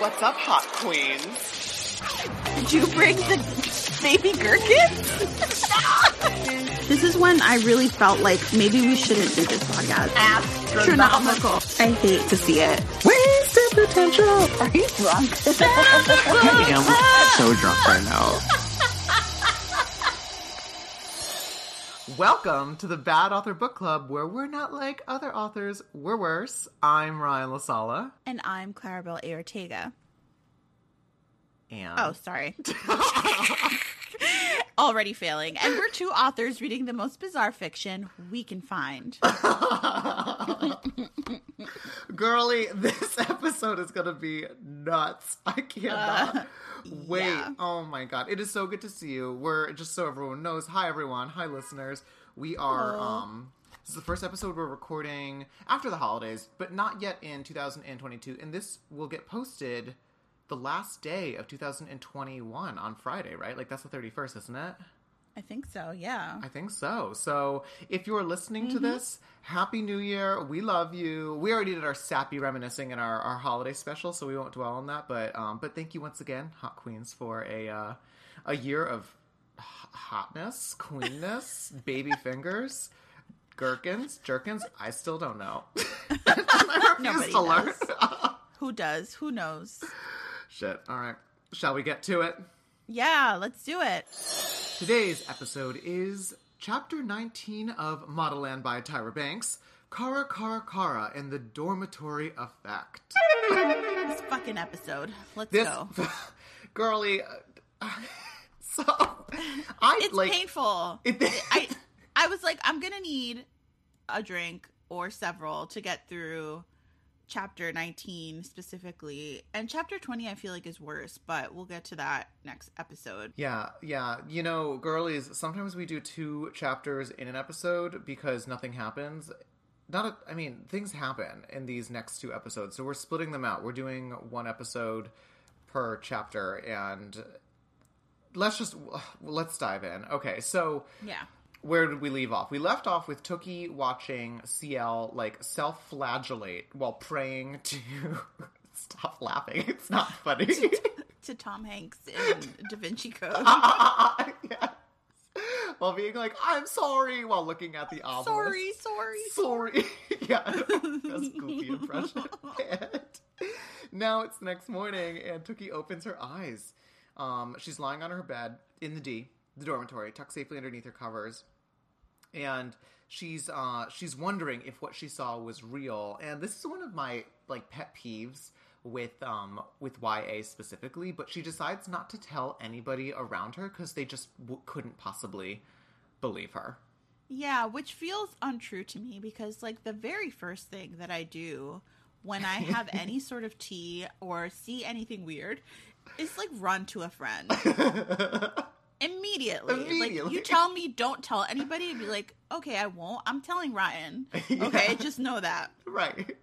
What's up, hot queens? Did you bring the baby gherkins? this is when I really felt like maybe we shouldn't do this podcast. Astronomical. I hate to see it. Wasted potential. Are you drunk? I am so drunk right now. Welcome to the Bad Author Book Club, where we're not like other authors, we're worse. I'm Ryan La Sala. And I'm Claribel A. Ortega. And Oh, sorry. Already failing. And we're two authors reading the most bizarre fiction we can find. girly, this episode is gonna be nuts. I cannot Uh, wait. yeah. Oh my god, it is so good to see you. We're just so everyone knows. Hi everyone. Hi listeners. We are Hello. um. This is the first episode we're recording after the holidays, but not yet in 2022. And this will get posted the last day of 2021 on Friday, right? Like that's the 31st, isn't it? I think so, yeah. I think so. So if you're listening to this, Happy New Year. We love you. We already did our sappy reminiscing in our, our holiday special, so we won't dwell on that. But um, but thank you once again, Hot Queens, for a uh, a year of h- hotness, queenness, baby fingers, gherkins, jerkins. I still don't know. I refuse Nobody to learn. Who does? Who knows? Shit. All right. Shall we get to it? Yeah, let's do it. Today's episode is Chapter 19 of Modelland by Tyra Banks, Kara Kara Kara and the Dormitory Effect. This fucking episode. Let's This, go. girly, uh, so, I, It's like, painful. It, I I was like, I'm gonna need a drink or several to get through chapter 19 specifically, and chapter 20 I feel like is worse, but we'll get to that next episode. Yeah, yeah. You know, girlies, sometimes we do two chapters in an episode because nothing happens. Not, a, I mean, things happen in these next two episodes, so we're splitting them out. We're doing one episode per chapter, and let's just let's dive in. Okay, so Yeah. Where did we leave off? We left off with Tookie watching Ciel like self-flagellate while praying to. Stop laughing! It's not funny. To Tom Hanks in Da Vinci Code. yes. While being like, I'm sorry, while looking at the obelisk. sorry, sorry. Sorry. yeah, that's goofy impression. And now it's the next morning, and Tookie opens her eyes. Um, she's lying on her bed in the D, the dormitory, tucked safely underneath her covers, and she's uh, she's wondering if what she saw was real. And this is one of my like pet peeves with um with YA specifically, but she decides not to tell anybody around her because they just w- couldn't possibly believe her. Yeah, which feels untrue to me because, like, the very first thing that I do when I have any sort of tea or see anything weird is, like, run to a friend immediately. Like, you tell me don't tell anybody, be like, okay, I won't. I'm telling Ryan. Yeah. Okay, just know that. right,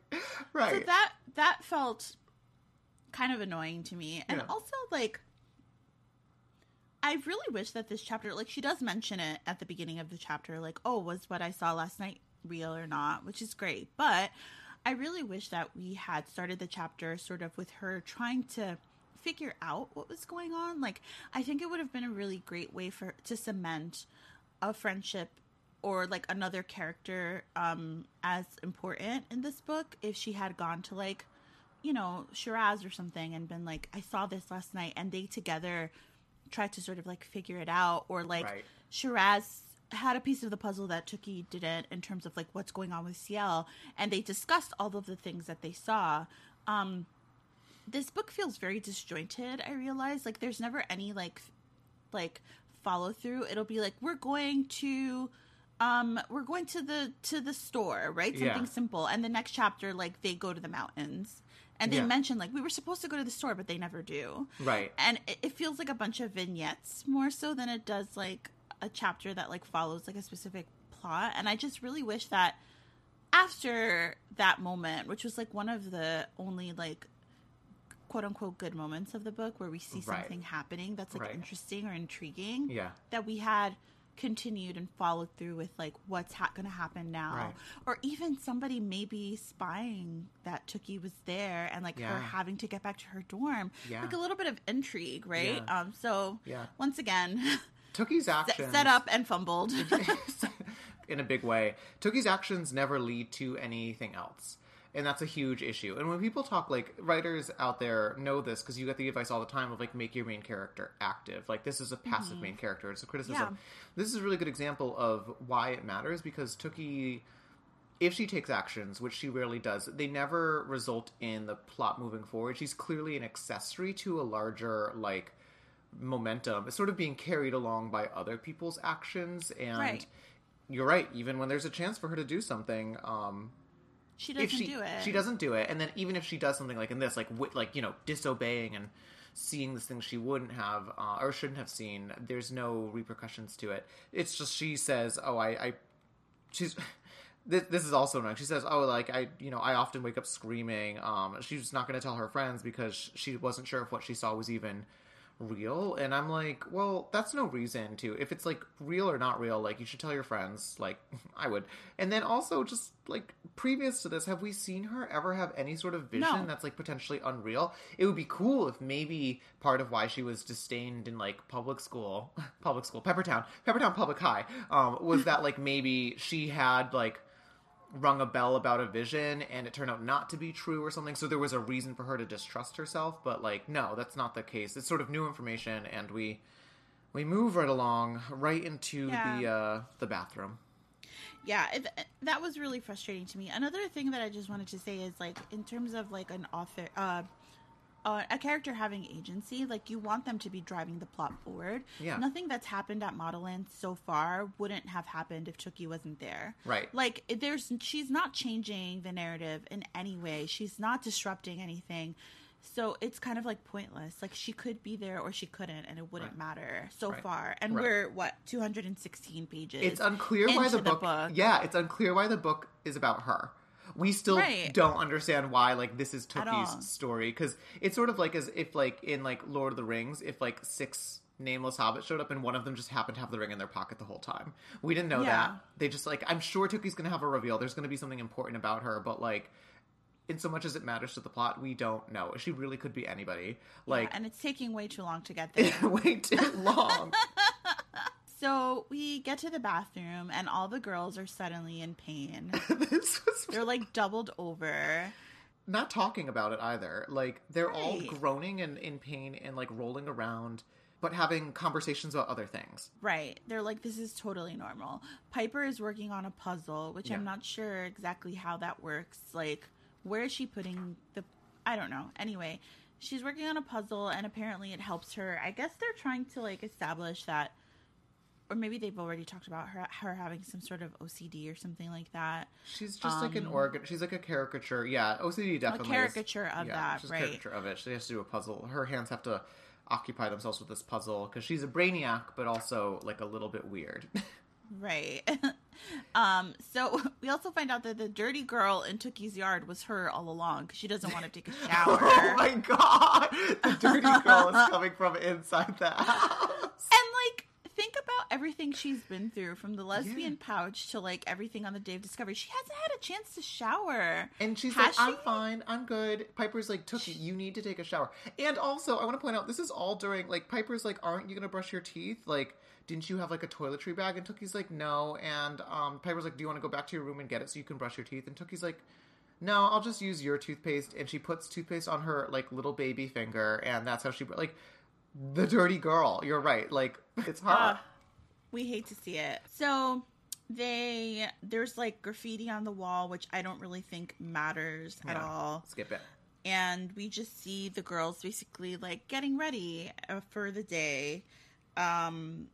right. So that that felt kind of annoying to me, and Yeah. also like. I really wish that this chapter, like, she does mention it at the beginning of the chapter, like, oh, was what I saw last night real or not, which is great. But I really wish that we had started the chapter sort of with her trying to figure out what was going on. Like, I think it would have been a really great way for to cement a friendship or like another character um as important in this book if she had gone to like you know Shiraz or something and been like I saw this last night and they together tried to sort of like figure it out or like Right. Shiraz had a piece of the puzzle that Tookie didn't in terms of like what's going on with Ciel and they discussed all of the things that they saw um this book feels very disjointed i realize. Like there's never any like like follow through it'll be like we're going to um we're going to the to the store right? Yeah. something simple. And the next chapter like they go to the mountains. And they Yeah. mention like we were supposed to go to the store but they never do. Right. and it, it feels like a bunch of vignettes more so than it does like a chapter that like follows like a specific plot. And i just really wish that after that moment which was like one of the only like quote unquote good moments of the book where we see Right. something happening that's like Right. interesting or intriguing Yeah. that we had continued and followed through with like what's ha- going to happen now Right. or even somebody maybe spying that Tookie was there and like her having to get back to her dorm Yeah. like a little bit of intrigue right Yeah. um so Yeah. once again Tookie's actions set up and fumbled in a big way. Tookie's actions never lead to anything else. And that's a huge issue. And when people talk, like, writers out there know this because you get the advice all the time of, like, make your main character active. Like, this is a passive main character. It's a criticism. Yeah. This is a really good example of why it matters because Tookie, if she takes actions, which she rarely does, they never result in the plot moving forward. She's clearly an accessory to a larger, like, momentum. It's sort of being carried along by other people's actions. And Right. you're right. Even when there's a chance for her to do something, um, she doesn't if she do it she doesn't do it, and then even if she does something like in this, like wi- like you know, disobeying and seeing this thing she wouldn't have uh, or shouldn't have seen, there's no repercussions to it. It's just she says, "Oh, I, I she's." This, this is also annoying. She says, "Oh, like I, you know, I often wake up screaming." Um, she's not going to tell her friends because she wasn't sure if what she saw was even real and i'm like well that's no reason to. If it's like real or not real like you should tell your friends like i would. And then also just like previous to this have we seen her ever have any sort of vision No. that's like potentially unreal? It would be cool if maybe part of why she was disdained in like public school public school peppertown peppertown public high um was that like maybe she had like rung a bell about a vision and it turned out not to be true or something. So there was a reason for her to distrust herself but like no that's not the case. It's sort of new information and we we move right along right into Yeah. the uh the bathroom. Yeah it, that was really frustrating to me. Another thing that i just wanted to say is like in terms of like an author uh uh, a character having agency, like you want them to be driving the plot forward. Yeah. Nothing that's happened at Modelland so far wouldn't have happened if Chucky wasn't there. Right. Like there's, she's not changing the narrative in any way. She's not disrupting anything. So it's kind of like pointless. Like she could be there or she couldn't, and it wouldn't matter so Right. far. And Right. we're what 216 pages. it's unclear why into the book, yeah it's unclear why the book is about her we still Right. don't understand why like this is Tookie's story because it's sort of like as if like in like Lord of the Rings if like six nameless hobbits showed up and one of them just happened to have the ring in their pocket the whole time. We didn't know Yeah. that they just like I'm sure Tookie's gonna have a reveal. There's gonna be something important about her but like in so much as it matters to the plot we don't know. She really could be anybody. Like and it's taking way too long to get there. way too long so we get to the bathroom, and all the girls are suddenly in pain. this was They're like doubled over. not talking about it either. Like they're all Right. groaning and in pain and like rolling around, but having conversations about other things. Right. They're like, this is totally normal. Piper is working on a puzzle, which I'm not sure exactly how that works. Like, where is she putting the. I don't know. Anyway, she's working on a puzzle, and apparently it helps her. I guess they're trying to, like, establish that. Or maybe they've already talked about her her having some sort of OCD or something like that. She's just like an Um, organ. She's like a caricature. Yeah, OCD definitely. is- caricature of yeah, that, she's a right. caricature of it. She has to do a puzzle. Her hands have to occupy themselves with this puzzle because she's a brainiac, but also like a little bit weird. Right. um, so we also find out that the dirty girl in Tookie's yard was her all along because she doesn't want to take a shower. oh my god, the dirty girl is coming from inside the house. And like, think about everything she's been through from the lesbian pouch to like everything on the day of discovery. She hasn't had a chance to shower. And she's Has like, I'm fine, I'm good. Piper's like, Tookie, you need to take a shower. And also, I want to point out, this is all during, like, Piper's like, aren't you going to brush your teeth? Like, didn't you have, like, a toiletry bag? And Tookie's like, no. And um, Piper's like, do you want to go back to your room and get it so you can brush your teeth? And Tookie's like, no, I'll just use your toothpaste. And she puts toothpaste on her, like, little baby finger. And that's how she, like, the dirty girl. You're right. Like, it's her. We hate to see it. So they there's like graffiti on the wall, which I don't really think matters at all. Skip it. and we just see the girls basically like getting ready uh, for the day um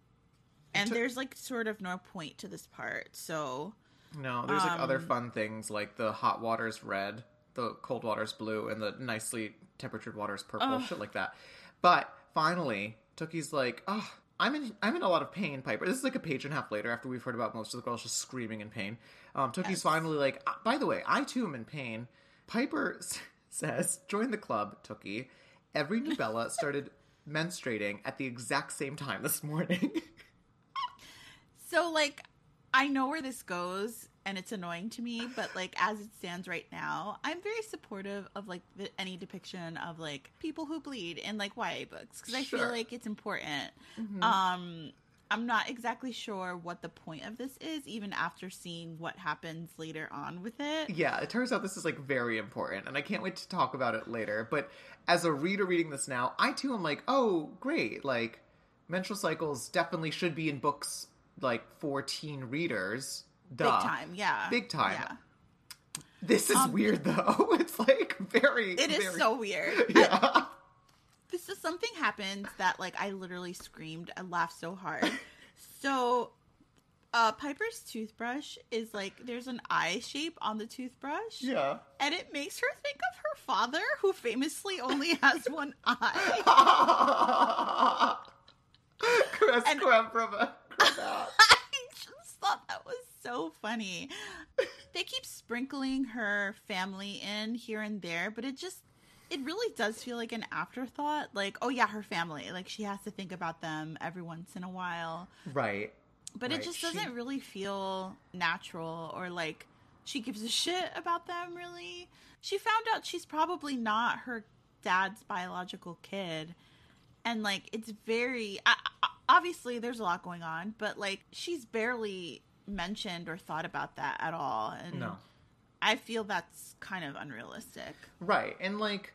and took- there's like sort of no point to this part so No, there's like other Um, fun things like the hot water's red, the cold water's blue, and the nicely temperatured water's purple, Ugh. shit like that. But finally, Tookie's like, oh, I'm in, I'm in a lot of pain, Piper. This is like a page and a half later after we've heard about most of the girls just screaming in pain. Um, Tookie's Yes. finally like, "Ah, by the way, I too am in pain. Piper s- says, join the club, Tookie. Every novella started menstruating at the exact same time this morning. So like I know where this goes and it's annoying to me, but like as it stands right now, I'm very supportive of like the, any depiction of like people who bleed in like YA books because I feel like it's important. Mhm. Um I'm not exactly sure what the point of this is even after seeing what happens later on with it. yeah, it turns out this is like very important, and I can't wait to talk about it later. But as a reader reading this now, I too am like, oh, great! Like menstrual cycles definitely should be in books like for teen readers. Duh. Big time, yeah. Big time. Yeah. This is Um, weird though. It's like very. It is very- so weird. I- Yeah. this is something happened that like I literally screamed. I laughed so hard. so uh Piper's toothbrush is like there's an eye shape on the toothbrush. yeah. And it makes her think of her father, who famously only has one eye. Chris And- creme from a. I just thought that was so funny. They keep sprinkling her family in here and there, but it just it really does feel like an afterthought. Like, oh yeah, her family. Like she has to think about them every once in a while. Right. But Right, it just doesn't really feel natural or like she gives a shit about them really. She found out she's probably not her dad's biological kid. And like it's very I, I- obviously there's a lot going on, but like she's barely mentioned or thought about that at all. And No. I feel that's kind of unrealistic. Right. And like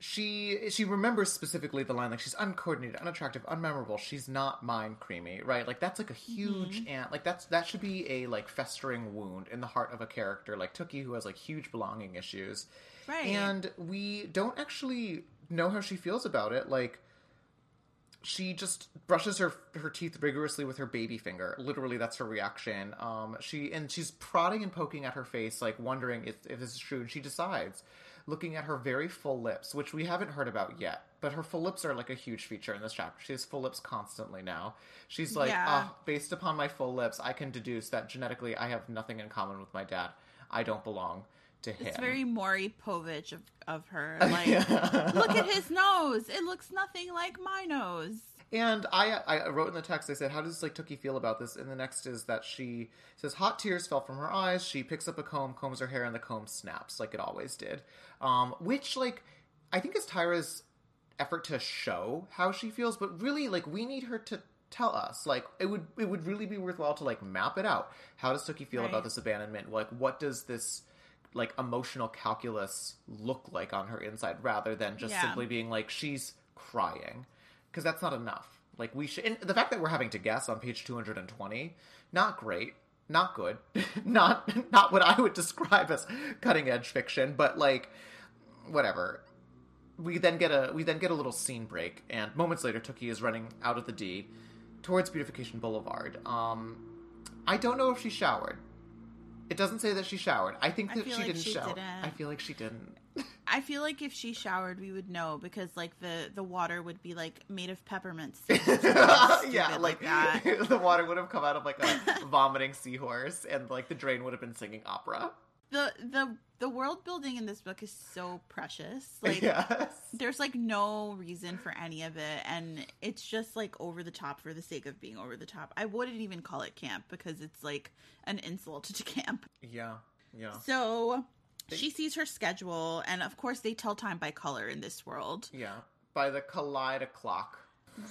she she remembers specifically the line like she's uncoordinated, unattractive, unmemorable. She's not mind creamy, right? Like that's like a huge Mm-hmm. and like that's that should be a like festering wound in the heart of a character like Tookie who has like huge belonging issues. Right. And we don't actually know how she feels about it. Like she just brushes her her teeth rigorously with her baby finger. Literally, that's her reaction. Um, she and she's prodding and poking at her face, like wondering if, if this is true. And she decides, looking at her very full lips, which we haven't heard about yet, but her full lips are like a huge feature in this chapter. She has full lips constantly now. She's like, Yeah. "Ah, based upon my full lips, I can deduce that genetically I have nothing in common with my dad. I don't belong to him. It's very Maury Povich of, of her. Like, look at his nose. It looks nothing like my nose. And I, I wrote in the text. I said, "How does like Tookie feel about this?" And the next is that she says, "Hot tears fell from her eyes. She picks up a comb, combs her hair, and the comb snaps like it always did." Um, which, like, I think is Tyra's effort to show how she feels, but really, like, we need her to tell us. Like, it would it would really be worthwhile to like map it out. How does Tookie feel Right. about this abandonment? Like, what does this like emotional calculus look like on her inside, rather than just Yeah. simply being like she's crying because that's not enough. Like we should, the fact that we're having to guess on page two hundred and twenty, not great, not good, not not what I would describe as cutting edge fiction, but like whatever. We then get a we then get a little scene break, and moments later, Tookie is running out of the D towards Beautification Boulevard. Um, I don't know if she showered. It doesn't say that she showered. I think I that she like didn't she shower. didn't. I feel like she didn't. I feel like if she showered, we would know because like the the water would be like made of peppermint seeds. yeah, Stupid like, that. the water would have come out of like a vomiting seahorse, and like the drain would have been singing opera. The the the world building in this book is so precious. Like yes, there's like no reason for any of it and it's just like over the top for the sake of being over the top. I wouldn't even call it camp because it's like an insult to camp. yeah, yeah, So she sees her schedule and of course they tell time by color in this world. yeah. By the Kaleida clock.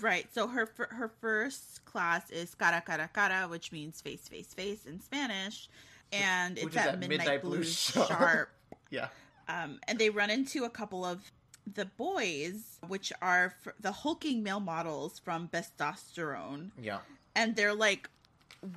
Right. So her her first class is cara cara cara, which means face face face in Spanish, and Which it's is at at midnight, midnight blue blues sharp. sharp. Yeah, Um, and they run into a couple of the boys, which are the hulking male models from Bestosterone, yeah, and they're like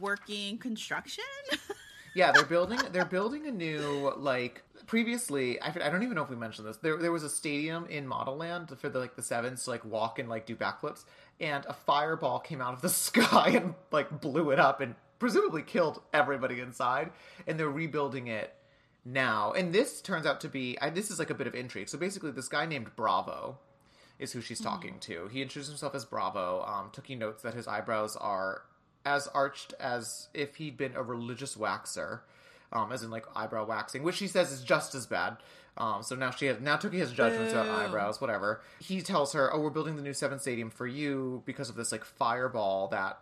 working construction. yeah. They're building. They're building a new like. Previously, I, I don't even know if we mentioned this. There, there was a stadium in Modelland for the like the sevens to like walk and like do backflips, and a fireball came out of the sky and like blew it up and presumably killed everybody inside. And they're rebuilding it now. And this turns out to be I, this is like a bit of intrigue. So basically, this guy named Bravo is who she's talking to. He introduces himself as Bravo. Um, Tookie notes that his eyebrows are as arched as if he'd been a religious waxer, um, as in like eyebrow waxing, which she says is just as bad. Um, so now she has now Tookie has judgments about eyebrows, whatever. He tells her, "Oh, we're building the new Seven Stadium for you because of this like fireball that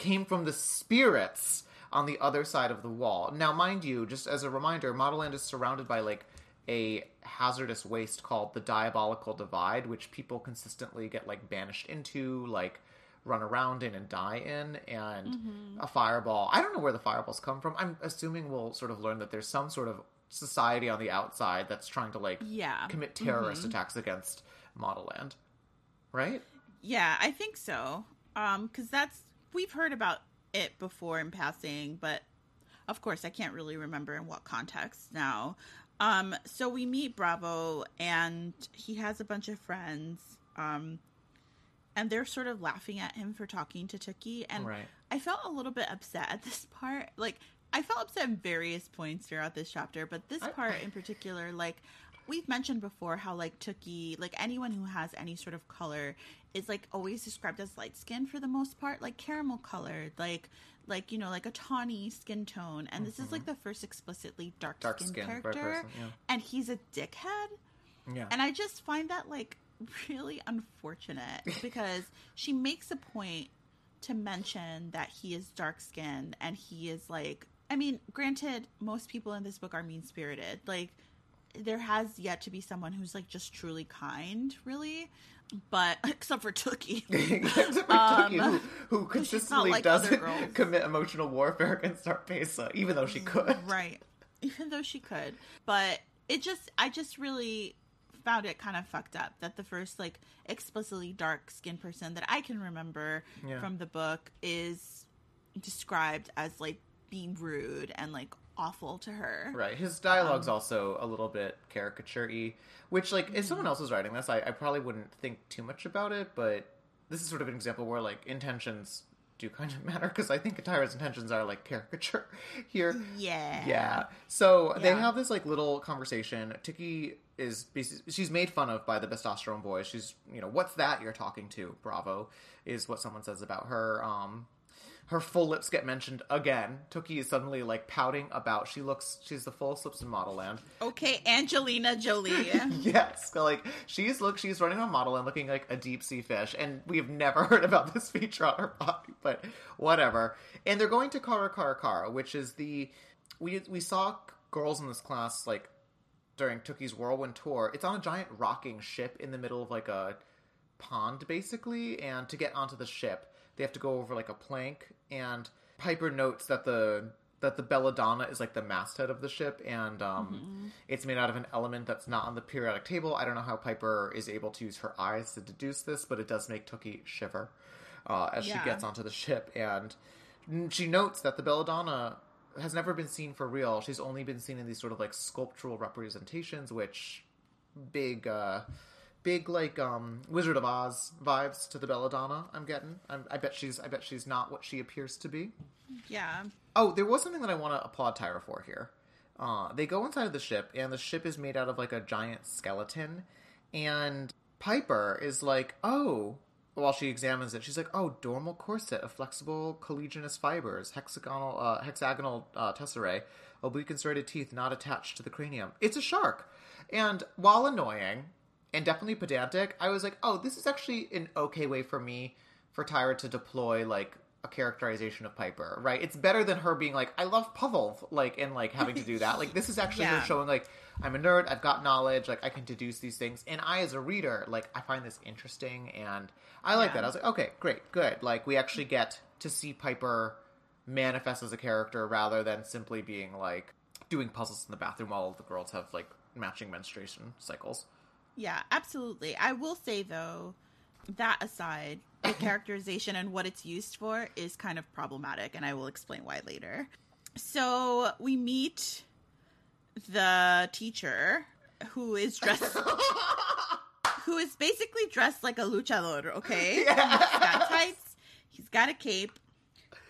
came from the spirits on the other side of the wall. Now, mind you, just as a reminder, Modelland is surrounded by like a hazardous waste called the Diabolical Divide, which people consistently get like banished into, like run around in and die in, and Mm-hmm. a fireball. I don't know where the fireballs come from. I'm assuming we'll sort of learn that there's some sort of society on the outside that's trying to like Yeah. commit terrorist Mm-hmm. attacks against Modelland. Right? Yeah, I think so. Um, because that's we've heard about it before in passing, but of course I can't really remember in what context now. Um, so we meet Bravo and he has a bunch of friends. Um, and they're sort of laughing at him for talking to Tookie, and Right. I felt a little bit upset at this part. Like I felt upset at various points throughout this chapter, but this I- part in particular, like we've mentioned before, how like Tookie, like anyone who has any sort of color, is like always described as light skin for the most part, like caramel colored, like like you know like a tawny skin tone, and this is like the first explicitly dark, Mm-hmm. Dark skin skin character, person, yeah. and he's a dickhead. Yeah. And I just find that like really unfortunate because she makes a point to mention that he is dark skinned and he is like I mean, granted, most people in this book are mean spirited. Like there has yet to be someone who's like just truly kind, really. But except for Tookie. Except for Um, Tookie, who, who consistently like doesn't commit emotional warfare against Zarpessa, even though she could. right even though she could but it just i just really found it kind of fucked up that the first like explicitly dark skinned person that i can remember Yeah. from the book is described as like being rude and like awful to her Right. His dialogue's Um, also a little bit caricature-y, which, like, if someone else was writing this, I, I probably wouldn't think too much about it, but this is sort of an example where, like, intentions do kind of matter, because I think Atira's intentions are, like, caricature here. yeah Yeah. So they have this like little conversation. Tiki is she's made fun of by the Bestosterone boys. She's you know what's that you're talking to? Bravo is what someone says about her. Um, her full lips get mentioned again. Tookie is suddenly like pouting about. She looks. She's the full lips in model land. okay angelina jolie Yes, so, like she's look. She's running on model and looking like a deep sea fish, and we've never heard about this feature on her body, but whatever. And they're going to Kara Kara Kara, which is the we we saw girls in this class like during Tookie's whirlwind tour. It's on a giant rocking ship in the middle of like a pond, basically, and to get onto the ship, they have to go over like a plank. And Piper notes that the that the belladonna is like the masthead of the ship, and um, it's made out of an element that's not on the periodic table. I don't know how Piper is able to use her eyes to deduce this, but it does make Tookie shiver uh, as Yeah. she gets onto the ship. And she notes that the belladonna has never been seen for real. She's only been seen in these sort of like sculptural representations, which big uh big like um wizard of oz vibes to the belladonna i'm getting. I'm, i bet she's i bet she's not what she appears to be. Yeah. Oh there was something that i want to applaud tyra for here. Uh they go inside of the ship and the ship is made out of like a giant skeleton and piper is like oh while she examines it she's like oh dermal corset of flexible collagenous fibers hexagonal uh, hexagonal uh, tesserae oblique and serrated teeth not attached to the cranium. It's a shark! And while annoying and definitely pedantic, I was like, oh, this is actually an okay way for me, for Tyra to deploy like a characterization of Piper, right? It's better than her being like, I love Puzzle, like, and like having to do that. Like, this is actually her showing like, I'm a nerd, I've got knowledge, like, I can deduce these things. And I, as a reader, like, I find this interesting and I like Yeah. that. I was like, okay, great, good. Like, we actually get to see Piper manifest as a character rather than simply being like doing puzzles in the bathroom while all the girls have like matching menstruation cycles. Yeah, absolutely. I will say though, that aside, the characterization and what it's used for is kind of problematic, and I will explain why later. So we meet the teacher who is dressed who is basically dressed like a luchador, okay? He's got tights, he's got a cape.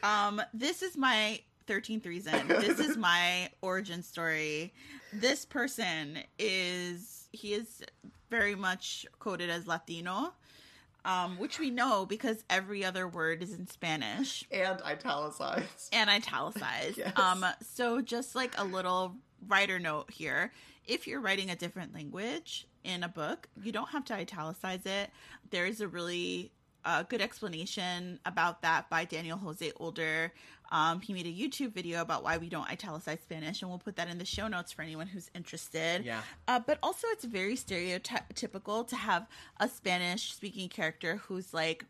Um, this is my 13th reason. This is my origin story. This person is he is very much quoted as Latino. Um, which we know because every other word is in Spanish and italicized. and italicized. Yes. Um, so just like a little writer note here, if you're writing a different language in a book, you don't have to italicize it. There is a really a good explanation about that by Daniel Jose Older. Um, he made a YouTube video about why we don't italicize Spanish, and we'll put that in the show notes for anyone who's interested. Yeah. Uh, but also, it's very stereotypical to have a Spanish speaking character who's like,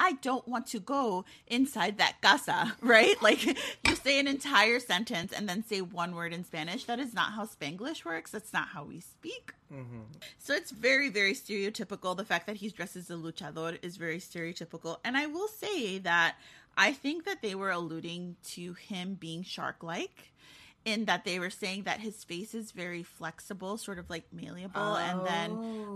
I don't want to go inside that casa, right? Like you say an entire sentence and then say one word in Spanish. That is not how Spanglish works. That's not how we speak. Mm-hmm. So it's very, very stereotypical. The fact that he's dressed as a luchador is very stereotypical. And I will say that I think that they were alluding to him being shark like in that they were saying that his face is very flexible, sort of like malleable, oh. and then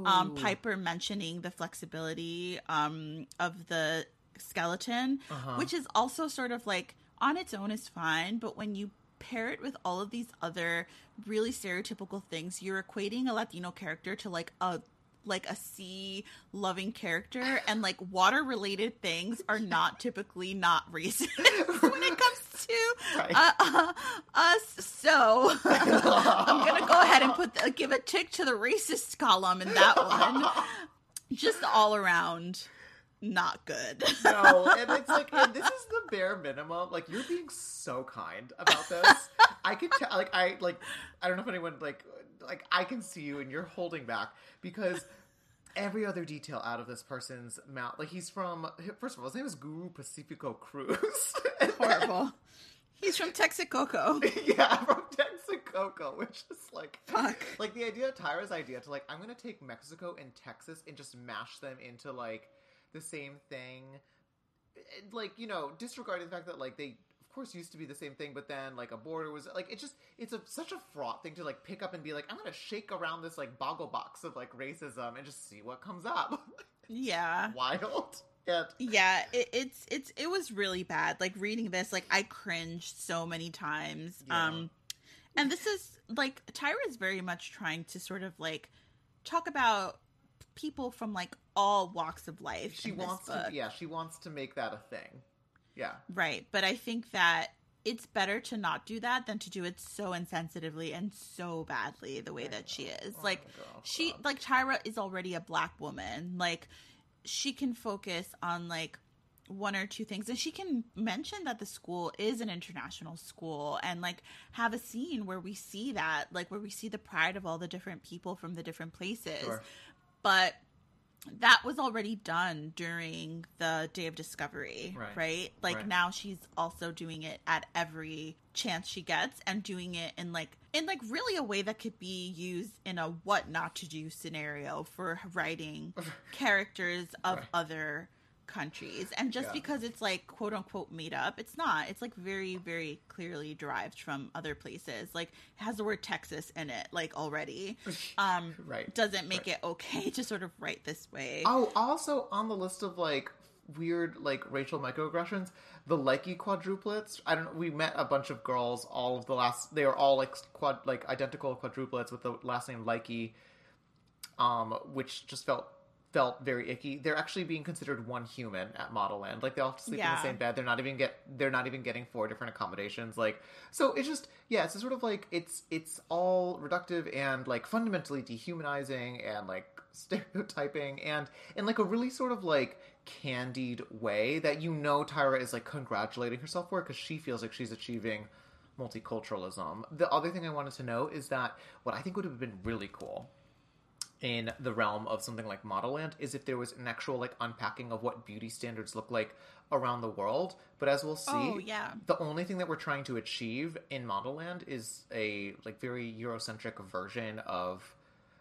um, Oh. Piper mentioning the flexibility um, of the skeleton, Uh-huh. which is also sort of like on its own is fine, but when you pair it with all of these other really stereotypical things, you're equating a Latino character to like a like a sea loving character and like water related things are not typically not racist when it comes to Right. uh, uh, us so i'm gonna go ahead and put the, give a tick to the racist column in that one just all around not good no, and it's like, and this is the bare minimum. Like, you're being so kind about this. I could tell, like, I like, I don't know if anyone like, like, I can see you, and you're holding back because every other detail out of this person's mouth, like, he's from. First of all, his name is Guru Pacifico Cruz. Horrible he's from texacoco yeah, from Texacoco, which is like, Fuck. like the idea, of Tyra's idea to like, I'm gonna take Mexico and Texas and just mash them into like the same thing. Like, you know, disregarding the fact that like they, of course, used to be the same thing, but then like a border was like, it just, it's a such a fraught thing to like pick up and be like, I'm gonna shake around this like boggle box of like racism and just see what comes up. yeah Wild. And yeah it, it's it's it was really bad like reading this like i cringed so many times Yeah. um and this is like tyra is very much trying to sort of like talk about people from like all walks of life she wants to, yeah, she wants to make that a thing. Yeah. right but i think that it's better to not do that than to do it so insensitively and so badly the way that she is Oh like God, she God. like tyra is already a black woman like she can focus on like one or two things and she can mention that the school is an international school and like have a scene where we see that like where we see the pride of all the different people from the different places Sure. but that was already done during the day of discovery Right. right, like Right. now she's also doing it at every chance she gets and doing it in like in like really a way that could be used in a what not to do scenario for writing characters of Right. other countries and just Yeah. because it's like quote unquote made up it's not it's like very very clearly derived from other places like it has the word texas in it like already um Right. doesn't make Right. it okay to sort of write this way Oh, also on the list of like weird like racial microaggressions, the likey quadruplets. I don't know. We met a bunch of girls. All of the last, they were all like quad, like identical quadruplets with the last name likey, um, which just felt felt very icky. They're actually being considered one human at Modelland. Like they all have to sleep in the same bed. They're not even get. They're not even getting four different accommodations. Like so, it's just yeah. It's a sort of like it's it's all reductive and like fundamentally dehumanizing and like stereotyping and in like a really sort of like candied way that you know Tyra is like congratulating herself for because she feels like she's achieving multiculturalism. The other thing I wanted to know is that what I think would have been really cool in the realm of something like Modelland is if there was an actual like unpacking of what beauty standards look like around the world. But as we'll see, Oh, yeah. the only thing that we're trying to achieve in Modelland is a like very Eurocentric version of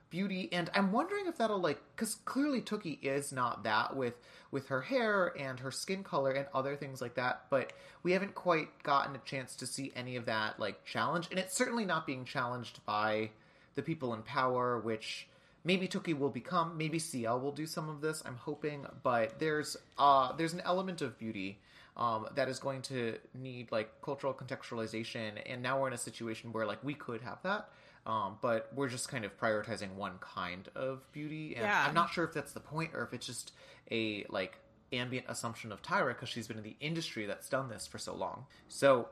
beauty and i'm wondering if that'll like because clearly Tookie is not that with with her hair and her skin color and other things like that but we haven't quite gotten a chance to see any of that like challenge and it's certainly not being challenged by the people in power which maybe Tookie will become maybe Ciel will do some of this i'm hoping but there's uh there's an element of beauty um, that is going to need like cultural contextualization and now we're in a situation where like we could have that um, but we're just kind of prioritizing one kind of beauty and Yeah. i'm not sure if that's the point or if it's just a like ambient assumption of tyra because she's been in the industry that's done this for so long so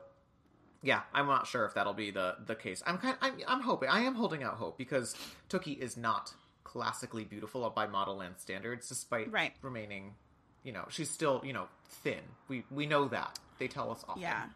yeah i'm not sure if that'll be the the case i'm kind I'm, I'm hoping i am holding out hope because Tookie is not classically beautiful by model land standards despite Right. remaining you know, she's still, you know, thin. We we know that. They tell us often. Yeah.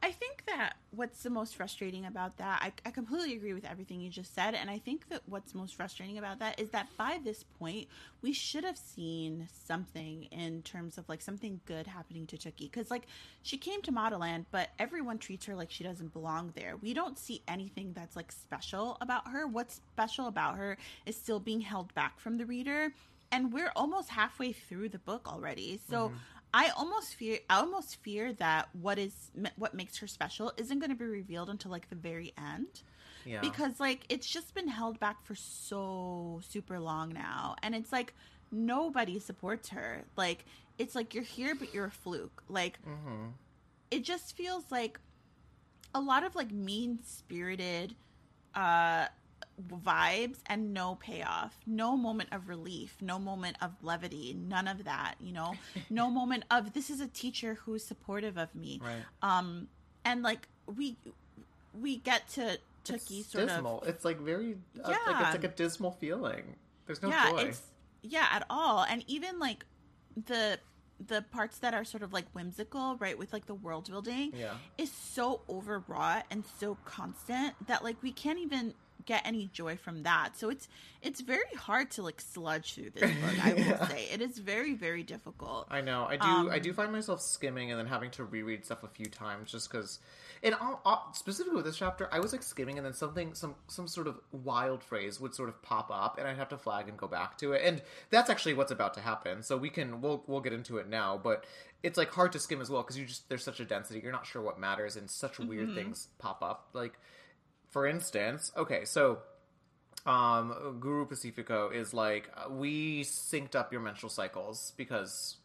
I think that what's the most frustrating about that, I, I completely agree with everything you just said. And I think that what's most frustrating about that is that by this point, we should have seen something in terms of like something good happening to Tookie. Because, like, she came to Modelland, but everyone treats her like she doesn't belong there. We don't see anything that's like special about her. What's special about her is still being held back from the reader. And we're almost halfway through the book already. So, mm-hmm. I almost fear I almost fear that what is what makes her special isn't going to be revealed until like the very end. Yeah. Because like it's just been held back for so super long now and it's like nobody supports her. Like it's like you're here but you're a fluke. Like Mhm. it just feels like a lot of like mean-spirited uh vibes and no payoff no moment of relief no moment of levity none of that you know no moment of this is a teacher who's supportive of me Right. um and like we we get to Tookie sort dismal. of It's like very uh, like Yeah. it's like a dismal feeling. There's no yeah joy. it's yeah at all and even like the the parts that are sort of like whimsical right with like the world building Yeah. is so overwrought and so constant that like we can't even get any joy from that so it's it's very hard to like sludge through this book i will say it is very very difficult I know. I do. Um, I do find myself skimming and then having to reread stuff a few times just because. And all, all, specifically with this chapter, I was like skimming, and then something, some some sort of wild phrase would sort of pop up, and I'd have to flag and go back to it. And that's actually what's about to happen. So we can we'll we'll get into it now, but it's like hard to skim as well because you just there's such a density. You're not sure what matters, and such weird things pop up. Like for instance, okay, so um, Guru Pacifico is like, we synced up your menstrual cycles because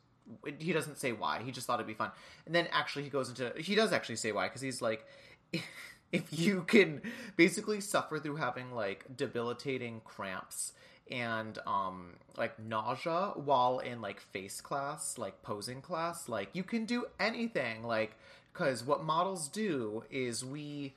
he doesn't say why. He just thought it'd be fun. And then actually he goes into, he does actually say why because he's like, if you can basically suffer through having like debilitating cramps and um like nausea while in like face class like posing class like you can do anything like because what models do is we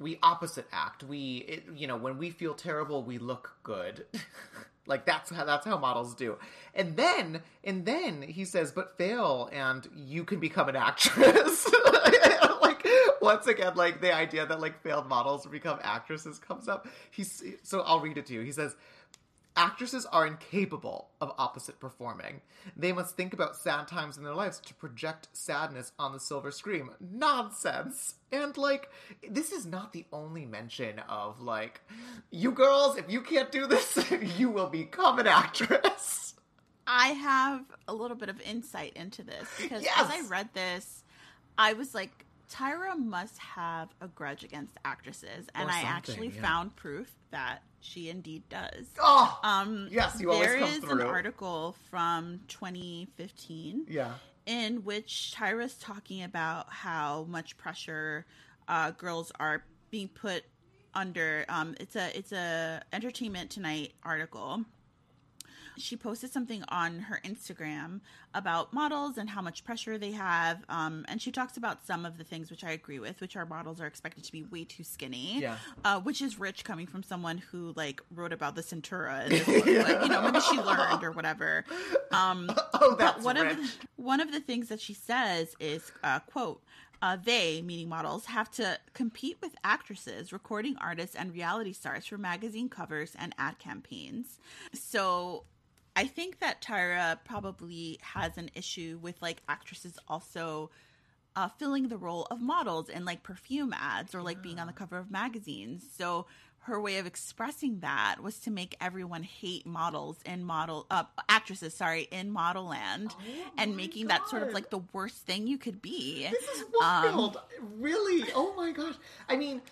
we opposite act. We, it, you know, when we feel terrible, we look good. like that's how that's how models do. And then, and then he says, "But fail, and you can become an actress." like once again, like the idea that like failed models become actresses comes up. He's so I'll read it to you. He says. Actresses are incapable of opposite performing. They must think about sad times in their lives to project sadness on the silver screen. Nonsense. And like, this is not the only mention of like, you girls, if you can't do this, you will become an actress. I have a little bit of insight into this because Yes! as I read this, I was like, Tyra must have a grudge against actresses, and I actually yeah. found proof that she indeed does. Oh, Um, Yes, you always come is through. an article from 2015 yeah. in which Tyra's talking about how much pressure uh, girls are being put under. Um, it's a it's a Entertainment Tonight article. She posted something on her Instagram about models and how much pressure they have, um, and she talks about some of the things which I agree with, which are models are expected to be way too skinny, Yeah. uh, which is rich coming from someone who like wrote about the Centura, in this book, but, you know, maybe she learned or whatever. Um, Oh, that's one rich. of the, one of the things that she says is uh, quote uh, they meaning models have to compete with actresses recording artists and reality stars for magazine covers and ad campaigns so i think that tyra probably has an issue with like actresses also uh, filling the role of models in like perfume ads or like being on the cover of magazines. So her way of expressing that was to make everyone hate models in model uh, actresses, sorry, in model land, Oh and making that sort of like the worst thing you could be. This is Um, wild. really? Oh my gosh. I mean,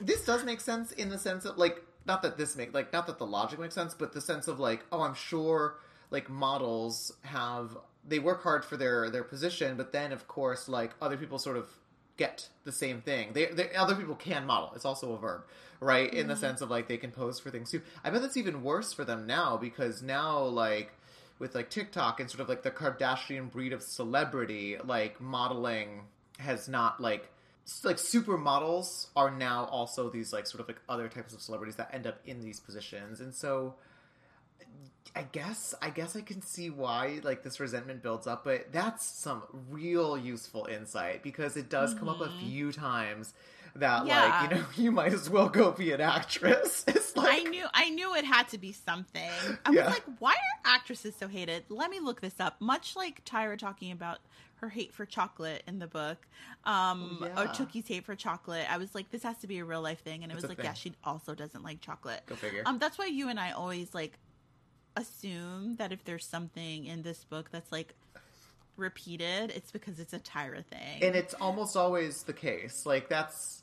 this does make sense in the sense of like not that this make like not that the logic makes sense, but the sense of like, oh, I'm sure like models have they work hard for their their position, but then of course like other people sort of get the same thing. They, they other people can model. It's also a verb, right? In the mm-hmm. sense of like they can pose for things too. I bet that's even worse for them now because now like with like TikTok and sort of like the Kardashian breed of celebrity, like modeling has not like like supermodels are now also these like sort of like other types of celebrities that end up in these positions, and so I guess I guess I can see why like this resentment builds up, but that's some real useful insight because it does come up a few times that Mm-hmm. Yeah. like you know you might as well go be an actress. It's like I knew I knew it had to be something. I Yeah. was like, why are actresses so hated? Let me look this up. Much like Tyra talking about her hate for chocolate in the book, um, Oh, or yeah. Tookie's hate for chocolate. I was like, this has to be a real life thing, and it It's was like, thing. yeah, she also doesn't like chocolate. Go figure. Um, that's why you and I always like assume that if there's something in this book that's like repeated, it's because it's a Tyra thing. and it's almost always the case. Like that's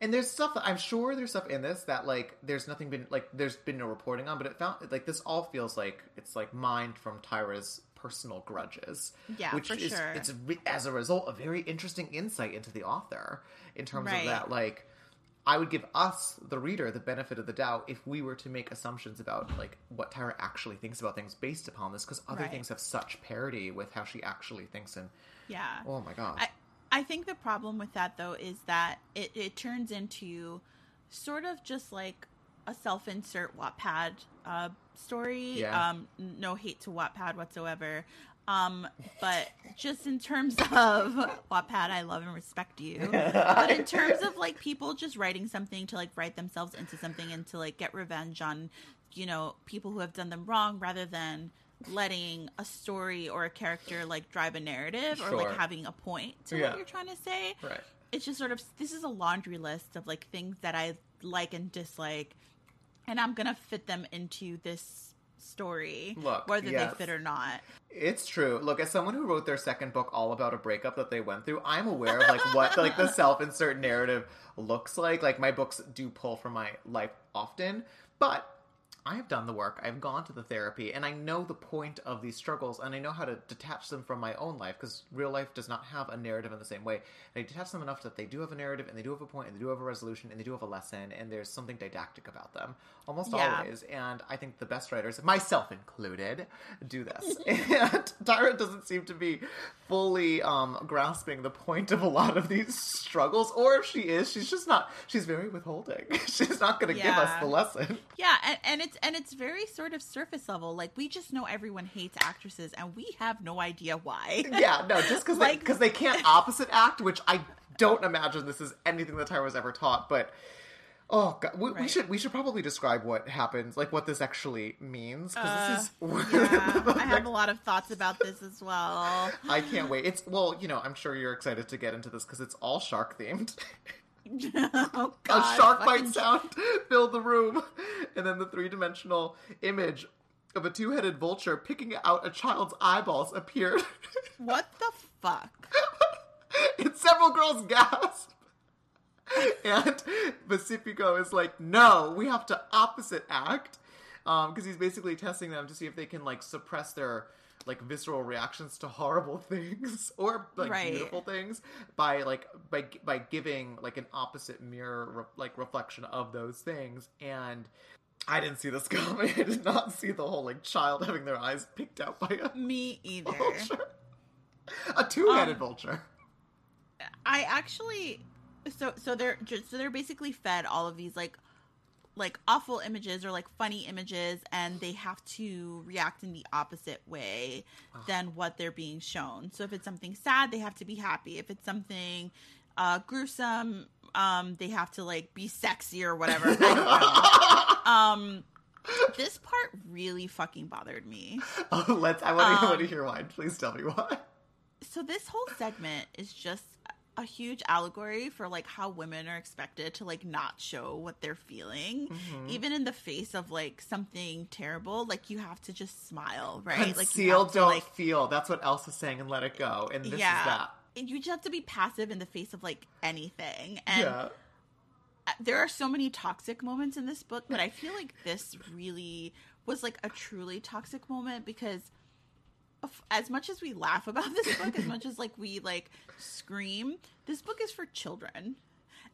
and there's stuff I'm sure there's stuff in this that like there's nothing been like there's been no reporting on, but it found like this all feels like it's like mined from Tyra's personal grudges. Yeah, which for is sure. it's as a result a very interesting insight into the author in terms Right. of that. Like I would give us, the reader, the benefit of the doubt if we were to make assumptions about like what Tyra actually thinks about things based upon this, because other Right. things have such parity with how she actually thinks. And yeah. oh my god, I I think the problem with that though is that it, it turns into sort of just like a self-insert Wattpad uh, story. Yeah. Um, no hate to Wattpad whatsoever. Um, but just in terms of Wattpad, I love and respect you. but in terms of like people just writing something to like write themselves into something and to like get revenge on, you know, people who have done them wrong rather than letting a story or a character like drive a narrative or like having a point to Yeah. what you're trying to say. right. It's just sort of this is a laundry list of like things that I like and dislike, and I'm gonna fit them into this story, Look, whether yes. they fit or not. It's true. Look, as someone who wrote their second book all about a breakup that they went through, I'm aware of like what like the self-insert narrative looks like. Like my books do pull from my life often, but I have done the work. I've gone to the therapy and I know the point of these struggles and I know how to detach them from my own life because real life does not have a narrative in the same way. And I detach them enough that they do have a narrative and they do have a point and they do have a resolution and they do have a lesson and there's something didactic about them almost Yeah. always. And I think the best writers, myself included, do this. and Tyra doesn't seem to be fully um, grasping the point of a lot of these struggles. Or if she is, she's just not. She's very withholding. she's not going to give us the lesson. Yeah, and, and it's and it's very sort of surface level. Like we just know everyone hates actresses, and we have no idea why. Yeah, no, just because Like- because they, can't opposite act, which I don't imagine this is anything that Tyra was ever taught, but. Oh god, we, we should we should probably describe what happens, like what this actually means, because Uh, this is yeah, I have a lot of thoughts about this as well. I can't wait. It's well, you know, I'm sure you're excited to get into this because it's all shark themed. oh A God, shark fucking bite sound filled the room, and then the three dimensional image of a two headed vulture picking out a child's eyeballs appeared. What the fuck? and several girls gasp. And Pacifico is like, no, we have to opposite act. Um, because he's basically testing them to see if they can, like, suppress their, like, visceral reactions to horrible things or, like, Right. beautiful things by, like, by, by giving, like, an opposite mirror, re- like, reflection of those things. And I didn't see this coming. I did not see the whole, like, child having their eyes picked out by a Me either. vulture. A two-headed Um, vulture. I actually so so they're just so they're basically fed all of these like like awful images or like funny images and they have to react in the opposite way than what they're being shown. So if it's something sad, they have to be happy. If it's something uh gruesome, um they have to like be sexy or whatever. I don't know. um this part really fucking bothered me. Oh, let's. I want to. I want to Um, hear why. Please tell me why. so this whole segment is just a huge allegory for like how women are expected to like not show what they're feeling Mm-hmm. even in the face of like something terrible like you have to just smile right like Conceal, to, don't like feel. That's what Elsa's saying, and let it go. And this yeah is that. And you just have to be passive in the face of like anything and yeah. there are so many toxic moments in this book, but I feel like this really was like a truly toxic moment because as much as we laugh about this book, as much as like we like scream, this book is for children.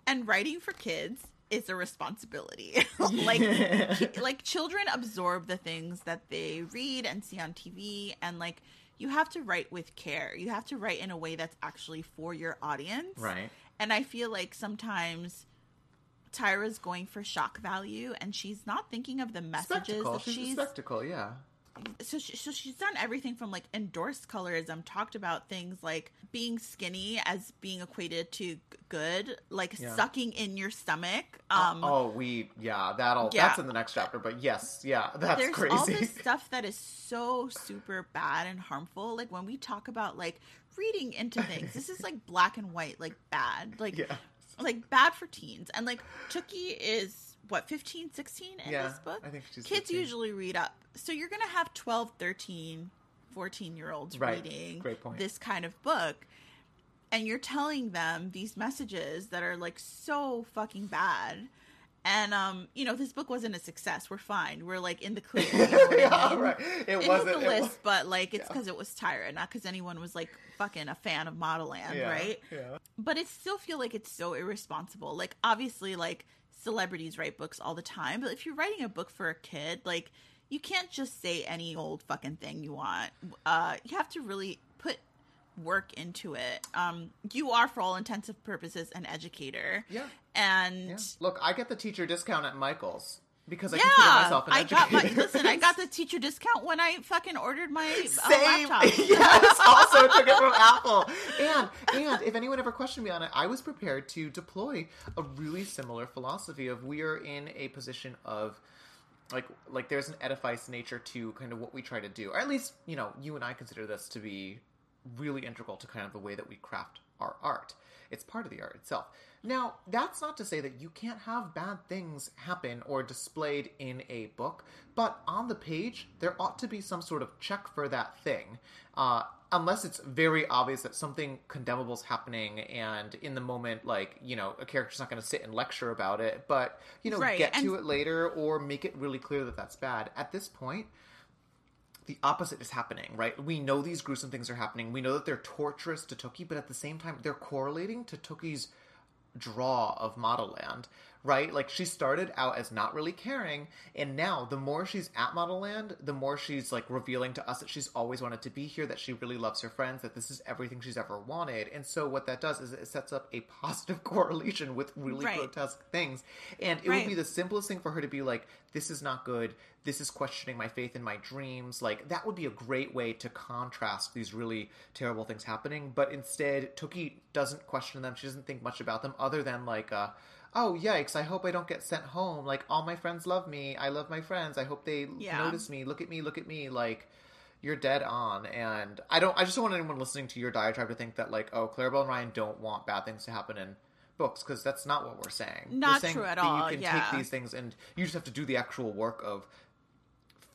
And writing for kids is a responsibility. like like children absorb the things that they read and see on TV and like you have to write with care. You have to write in a way that's actually for your audience. Right. And I feel like sometimes Tyra's going for shock value and she's not thinking of the messages Spectacle. that She's, she's a spectacle, yeah. So she, so she's done everything from like endorsed colorism talked about things like being skinny as being equated to good like Yeah. sucking in your stomach um oh, we yeah, that'll yeah. that's in the next chapter. But yes, yeah, that's there's crazy. all this stuff that is so super bad and harmful like when we talk about like reading into things this is like black and white like bad like yeah, like bad for teens and like Tookie is what 15 16 in yeah. this book I think she's kids 15. usually read up so you're gonna have 12 13 14 year olds Right. reading this kind of book and you're telling them these messages that are like so fucking bad and um you know this book wasn't a success we're fine we're like in the clear you know I yeah, mean? right. It it wasn't the list, was- but like it's Yeah. because it was Tyra, not because anyone was like fucking a fan of Modelland, yeah, right? Yeah. But it still feel like it's so irresponsible. Like obviously, like celebrities write books all the time, but if you're writing a book for a kid, like you can't just say any old fucking thing you want. Uh, you have to really put work into it. Um, you are, for all intents and purposes, an educator. Yeah. And Yeah. Look, I get the teacher discount at Michael's because I yeah, consider myself an I got my listen. I got the teacher discount when I fucking ordered my uh, Same. laptop. yes. Also took it from Apple. And and if anyone ever questioned me on it, I was prepared to deploy a really similar philosophy of we are in a position of like like there's an edifice nature to kind of what we try to do. Or at least, you know, you and I consider this to be really integral to kind of the way that we craft our art. It's part of the art itself. Now, that's not to say that you can't have bad things happen or displayed in a book, but on the page, there ought to be some sort of check for that thing. Uh, unless it's very obvious that something condemnable is happening, and in the moment, like, you know, a character's not going to sit and lecture about it, but, you know, Right, get and- to it later or make it really clear that that's bad. At this point, the opposite is happening, right? We know these gruesome things are happening. We know that they're torturous to Tookie, but at the same time, they're correlating to Tookie's draw of Modelland, right? Like she started out as not really caring, and now the more she's at Modelland, the more she's like revealing to us that she's always wanted to be here, that she really loves her friends, that this is everything she's ever wanted. And so what that does is it sets up a positive correlation with really Right. grotesque things. And it Right. would be the simplest thing for her to be like, this is not good. This is questioning my faith in my dreams. Like, that would be a great way to contrast these really terrible things happening. But instead, Tookie doesn't question them. She doesn't think much about them other than, like, uh, oh, yikes, I hope I don't get sent home. Like, all my friends love me. I love my friends. I hope they Yeah. notice me. Look at me, look at me. Like, you're dead on. And I don't, I just don't want anyone listening to your diatribe to think that, like, oh, Claribel and Ryan don't want bad things to happen in books because that's not what we're saying. Not we're saying true at all, You can yeah. take these things and you just have to do the actual work of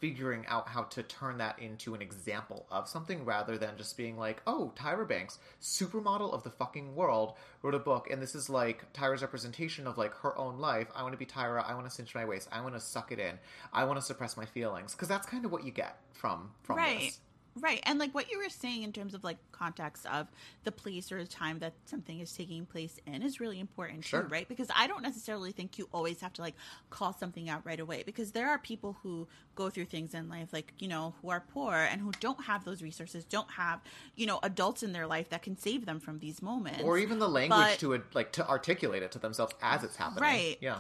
figuring out how to turn that into an example of something rather than just being like, oh, Tyra Banks, supermodel of the fucking world, wrote a book, and this is like Tyra's representation of like her own life. I want to be Tyra. I want to cinch my waist. I want to suck it in. I want to suppress my feelings because that's kind of what you get from from right this. Right and like what you were saying in terms of like context of the place or the time that something is taking place in is really important Sure. too right because i don't necessarily think you always have to like call something out right away because there are people who go through things in life like you know who are poor and who don't have those resources don't have you know adults in their life that can save them from these moments Or even the language But- to like to articulate it to themselves as it's happening. Right. Yeah.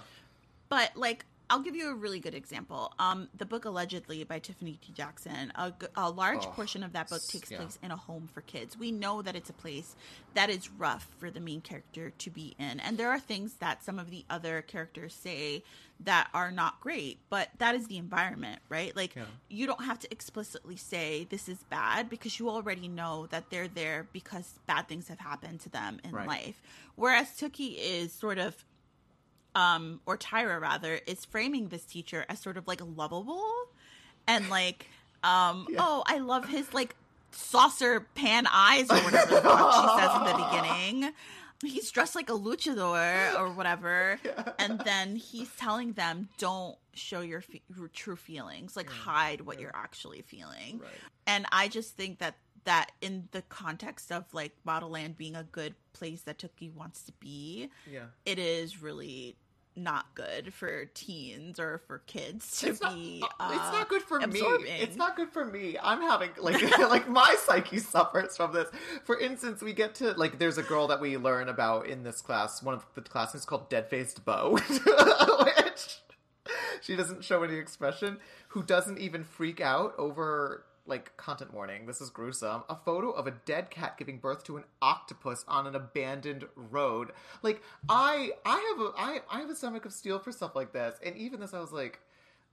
But like, I'll give you a really good example. Um, the book allegedly by Tiffany D. Jackson. A large Oh, portion of that book takes yeah. place in a home for kids. We know that it's a place that is rough for the main character to be in, and there are things that some of the other characters say that are not great. But that is the environment, right? Like, Yeah. you don't have to explicitly say this is bad because you already know that they're there because bad things have happened to them in Right. life. Whereas Tookie is sort of um or Tyra rather is framing this teacher as sort of like lovable and like um Yeah. oh I love his like saucer pan eyes or whatever the fuck she says in the beginning. He's dressed like a luchador or whatever, and then he's telling them, "Don't show your, fe- your true feelings. Like hide what you're actually feeling." Right. And I just think that that in the context of like Modelland being a good place that Tookie wants to be, Yeah. it is really not good for teens or for kids to It's not, be. it's uh, not good for absorbing. me. It's not good for me. I'm having like like my psyche suffers from this. For instance, we get to like there's a girl that we learn about in this class. One of the classes called Dead Faced Bo, which she doesn't show any expression. Who doesn't even freak out over like content warning. This is gruesome. A photo of a dead cat giving birth to an octopus on an abandoned road. Like I I have a I I have a stomach of steel for stuff like this. And even this I was like,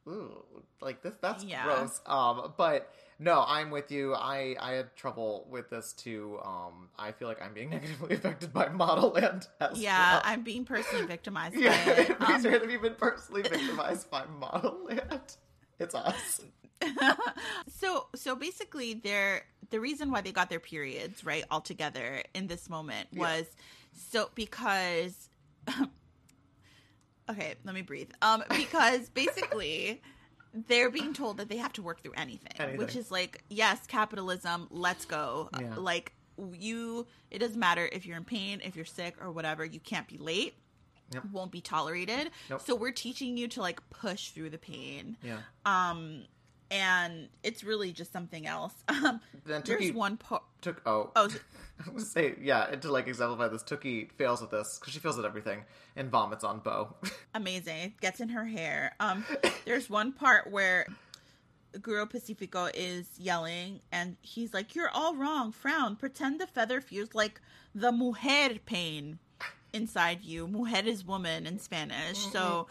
ooh, like this that's Yeah. gross. Um but no, I'm with you. I I had trouble with this too. Um I feel like I'm being negatively affected by Modelland Yeah, well. I'm being personally victimized yeah, by it. please Um, have been personally victimized by Modelland? It's us. So so basically they're the reason why they got their periods right all together in this moment Yeah. was so because okay let me breathe um because basically they're being told that they have to work through anything, Anything. which is like yes capitalism let's go Uh, Yeah. like you it doesn't matter if you're in pain if you're sick or whatever you can't be late Yep. won't be tolerated Nope. so we're teaching you to like push through the pain Yeah. um and it's really just something else. Um Then there's one part took oh. Oh I was say yeah, and to like exemplify this, Tookie fails at this because she fails at everything and vomits on Bo. amazing. It gets in her hair. Um there's one part where Guru Pacifico is yelling and he's like you're all wrong. Frown. Pretend the feather feels like the mujer pain inside you mujer is woman in spanish so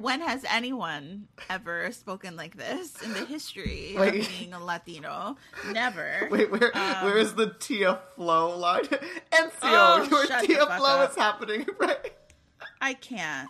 when has anyone ever spoken like this in the history Wait. of being a latino never Wait, where Um, where is the Tia Flow line? NCO, Oh, your Tia fuck Flo up. is happening, right? I can't.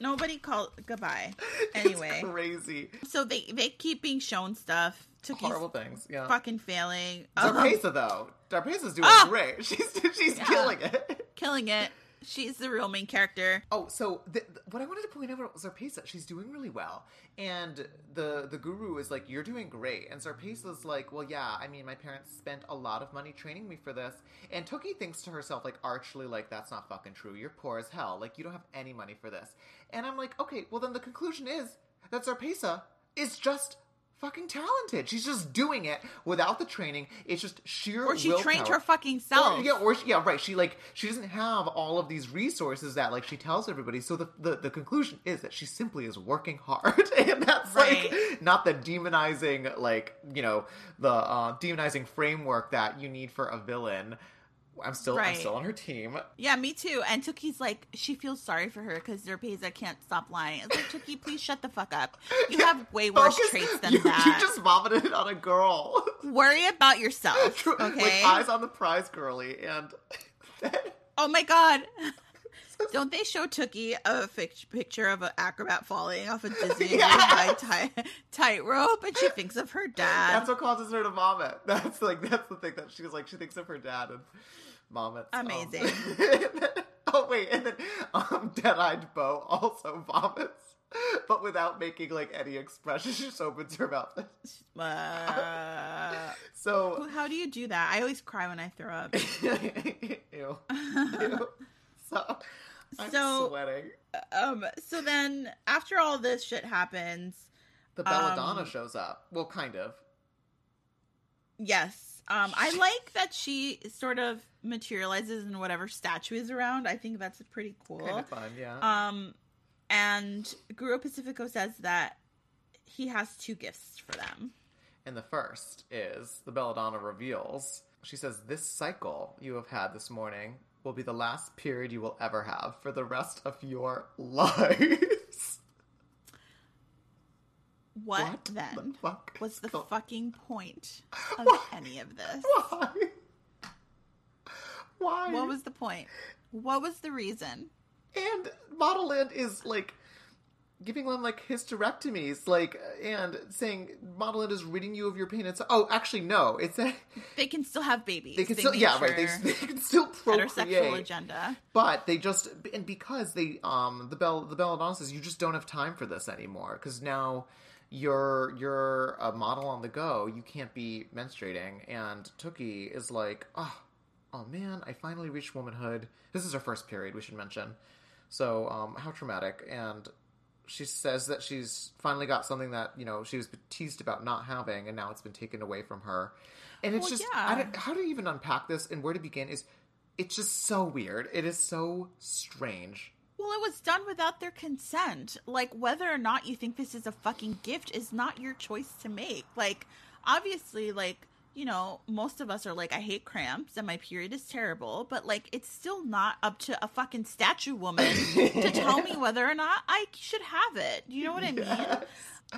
Nobody called goodbye. It's Anyway, crazy, so they they keep being shown stuff. Tookie's horrible things. Yeah. fucking failing. Um, Zarpessa though, Zarpessa's doing Ah! great. She's she's Yeah. killing it. Killing it. She's the real main character. Oh, so th- th- what I wanted to point out was Zarpessa, she's doing really well, and the the guru is like, "You're doing great," and Zarpessa's like, "Well, yeah, I mean, my parents spent a lot of money training me for this," and Tookie thinks to herself, like, archly, like, "That's not fucking true. You're poor as hell. Like, you don't have any money for this," and I'm like, "Okay, well, then the conclusion is that Zarpessa is just." Fucking talented. She's just doing it without the training. It's just sheer. Or she trained her fucking self. Or, yeah, or she, yeah, right. She like she doesn't have all of these resources that like she tells everybody. So the the, the conclusion is that she simply is working hard, and that's Right. like not the demonizing like you know the uh, demonizing framework that you need for a villain. I'm still I'm still on her team. Yeah, me too. And Tookie's like, she feels sorry for her because Zarpessa can't stop lying. It's like, Tookie, please shut the fuck up. You have way worse Focus- traits than you, that. You just vomited on a girl. Worry about yourself, With okay? eyes on the prize, girly, and Oh my god. Don't they show Tookie a fic- picture of an acrobat falling off a Disney Yes! high tight tightrope, and she thinks of her dad? That's what causes her to vomit. That's like that's the thing that she was like. She thinks of her dad and vomits. Um, Amazing. oh wait, and then um, dead-eyed Bo also vomits, but without making like any expression. She just opens her mouth. Uh, So how do you do that? I always cry when I throw up. ew, ew. So I'm So- sweating. um. So then, after all this shit happens, The belladonna um, shows up. Well, kind of. yes. Um. I like that she sort of materializes in whatever statue is around. I think that's pretty cool. Kind of fun, yeah. Um, and Guru Pacifico says that he has two gifts for them. And the first is the Belladonna reveals. She says, This cycle you have had this morning will be the last period you will ever have for the rest of your lives. What, the then fuck was the fucking point of What? any of this? Why? Why? What was the point? What was the reason? And Modelland is like giving them like hysterectomies, like, and saying Model is ridding you of your pain. It's oh, actually, no. It's a, They can still have babies. they can still, make yeah, right. They, they can still procreate. agenda. But they just and because they um the bell the belladonna says you just don't have time for this anymore because now you're you're a model on the go you can't be menstruating and Tookie is like oh oh man I finally reached womanhood this is her first period we should mention So, um, how traumatic. And she says that she's finally got something that, you know, she was teased about not having, and now it's been taken away from her. And it's Well, just, yeah. I don't, how to even unpack this and where to begin is, it's just so weird. It is so strange. Well, it was done without their consent. Like, whether or not you think this is a fucking gift is not your choice to make. Like, obviously, like, you know, most of us are like, I hate cramps and my period is terrible, but like, it's still not up to a fucking statue woman to tell me whether or not I should have it. You know what I mean? Yes.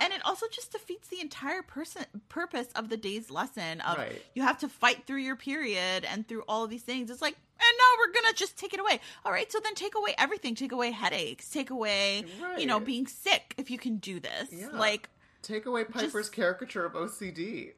And it also just defeats the entire person purpose of the day's lesson of Right. you have to fight through your period and through all of these things. It's like, and now we're gonna just take it away. All right, so then take away everything. Take away headaches. Take away, you know, being sick if you can do this. Yeah. Like, Take away Piper's Just- caricature of OCD.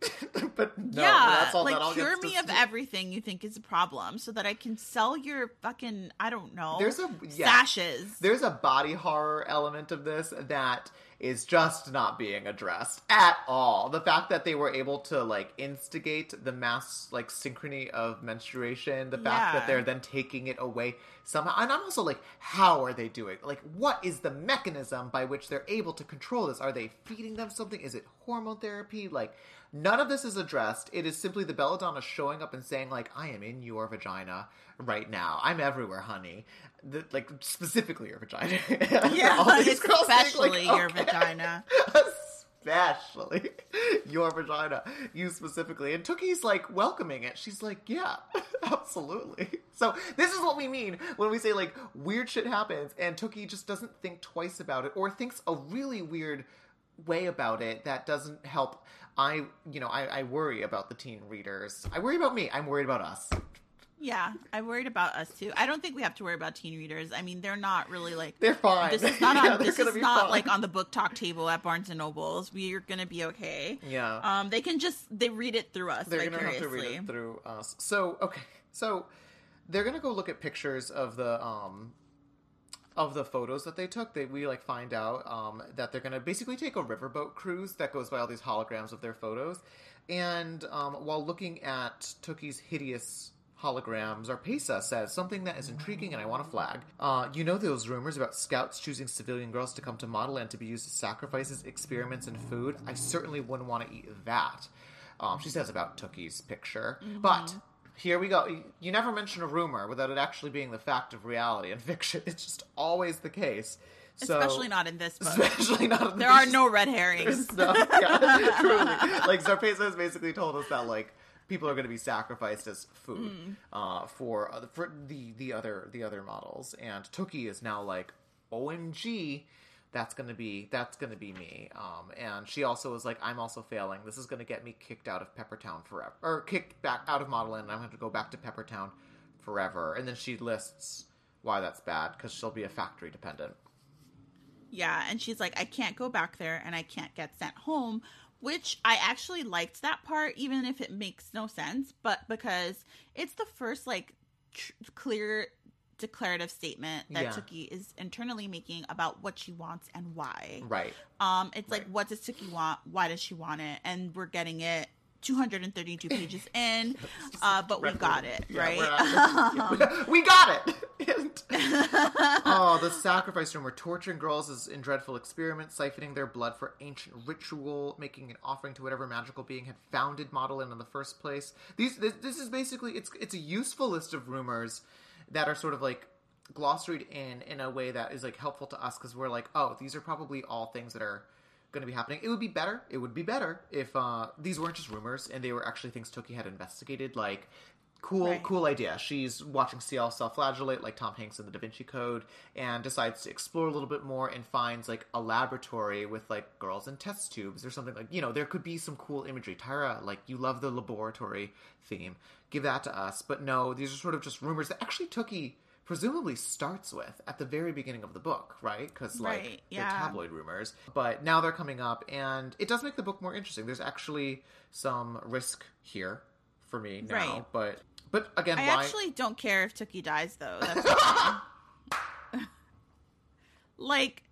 but no, yeah, that's all like that all cure me of everything you think is a problem, so that I can sell your fucking I don't know. There's a- yeah. sashes. There's a body horror element of this that is just not being addressed at all. The fact that they were able to like instigate the mass like synchrony of menstruation, the fact Yeah. that they're then taking it away somehow. And I'm also like, how are they doing? Like, what is the mechanism by which they're able to control this? Are they feeding them something? Is it hormone therapy? Like, none of this is addressed. It is simply the belladonna showing up and saying, like, I am in your vagina right now. I'm everywhere, honey. The, like, specifically your vagina. yeah, All these girls especially like, your "Okay." vagina. Especially your vagina, you specifically. And Tookie's like welcoming it. She's like, yeah, absolutely. So this is what we mean when we say like weird shit happens and Tookie just doesn't think twice about it or thinks a really weird way about it that doesn't help. I, you know, I, I worry about the teen readers. I worry about me. I'm worried about us. Yeah, I'm worried about us too. I don't think we have to worry about teen readers. I mean, they're not really like They're fine. this is not on they're this is not fine. like on the book talk table at Barnes and Nobles. We're gonna be okay. Yeah. Um, they can just they read it through us they're gonna have to read it through us. So okay, so they're gonna go look at pictures of the um of the photos that they took. They we like find out um that they're gonna basically take a riverboat cruise that goes by all these holograms of their photos, and um while looking at Tookie's hideous holograms, Zarpessa says something that is intriguing and I want to flag. Uh, you know those rumors about scouts choosing civilian girls to come to model and to be used as sacrifices, experiments, and food? I certainly wouldn't want to eat that. Um, she says about Tookie's picture. But here we go. You never mention a rumor without it actually being the fact of reality and fiction. It's just always the case. So, Especially not in this book. Especially not. in There are no red herrings. no, yeah, truly. Like Zarpessa has basically told us that like people are going to be sacrificed as food Mm. uh, for other, for the the other the other models, and Tookie is now like, OMG. That's gonna be that's gonna be me, um, and she also was like, "I'm also failing. This is gonna get me kicked out of Peppertown forever, or kicked back out of Modelland, and I'm going to go back to Peppertown forever." And then she lists why that's bad because she'll be a factory dependent. Yeah, and she's like, I can't go back there and I can't get sent home, which I actually liked that part, even if it makes no sense, but because it's the first, like, tr- clear declarative statement that Yeah. Tookie is internally making about what she wants and why. Right. Um, it's like, what does Tookie want? Why does she want it? And we're getting it 232 pages in, uh, but we got it, Yeah, right? we're we got it. Oh, the sacrifice room where torturing girls is in dreadful experiment, siphoning their blood for ancient ritual, making an offering to whatever magical being had founded Modelland in the first place. These, this, this is basically it's it's a useful list of rumors that are sort of like glossaried in in a way that is like helpful to us because we're like, oh, these are probably all things that are going to be happening. It would be better. It would be better if uh, these weren't just rumors and they were actually things Tookie had investigated. Like, cool, Right. cool idea. She's watching Ciel self-flagellate like Tom Hanks in The Da Vinci Code and decides to explore a little bit more and finds like a laboratory with like girls in test tubes or something like. You know, there could be some cool imagery. Tyra, like you love the laboratory theme. Give that to us. But no, these are sort of just rumors that actually Tookie presumably starts with at the very beginning of the book, right? Because like Right, they're tabloid rumors, but now they're coming up, and it does make the book more interesting. There's actually some risk here for me now, Right. but but again, I why? actually don't care if Tookie dies, though. Like,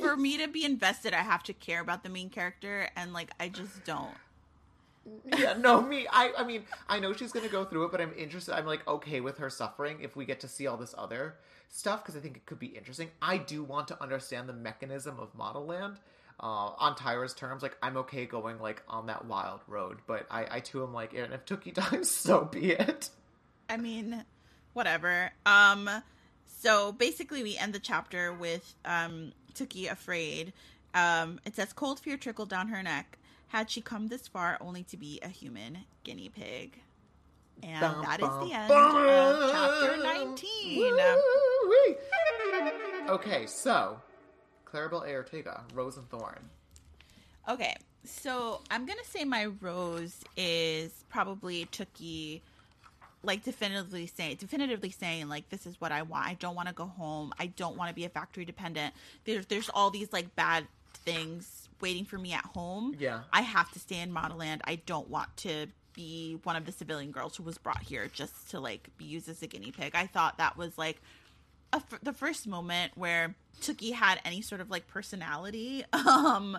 for me to be invested, I have to care about the main character, and like, I just don't. Yeah, no, me. I, I mean, I know she's gonna go through it, but I'm interested. I'm like okay with her suffering if we get to see all this other stuff because I think it could be interesting. I do want to understand the mechanism of Modelland. Uh, on Tyra's terms, like I'm okay going like on that wild road, but I, I too am like, and if Tookie dies, so be it. I mean, whatever. Um, so basically, we end the chapter with um Tookie afraid. Um, it says cold fear trickled down her neck. Had she come this far only to be a human guinea pig? And Bum, that is bum, the end bum. of chapter 19. Woo-wee. Okay, so Claribel A. Ortega, Rose and Thorn. Okay, so I'm gonna say my rose is probably Tookie, like definitively saying, definitively saying, like this is what I want. I don't want to go home. I don't want to be a factory dependent. There's there's all these like bad things waiting for me at home. Yeah. I have to stay in Modelland. I don't want to be one of the civilian girls who was brought here just to like be used as a guinea pig. I thought that was like a f- the first moment where Tookie had any sort of like personality, um,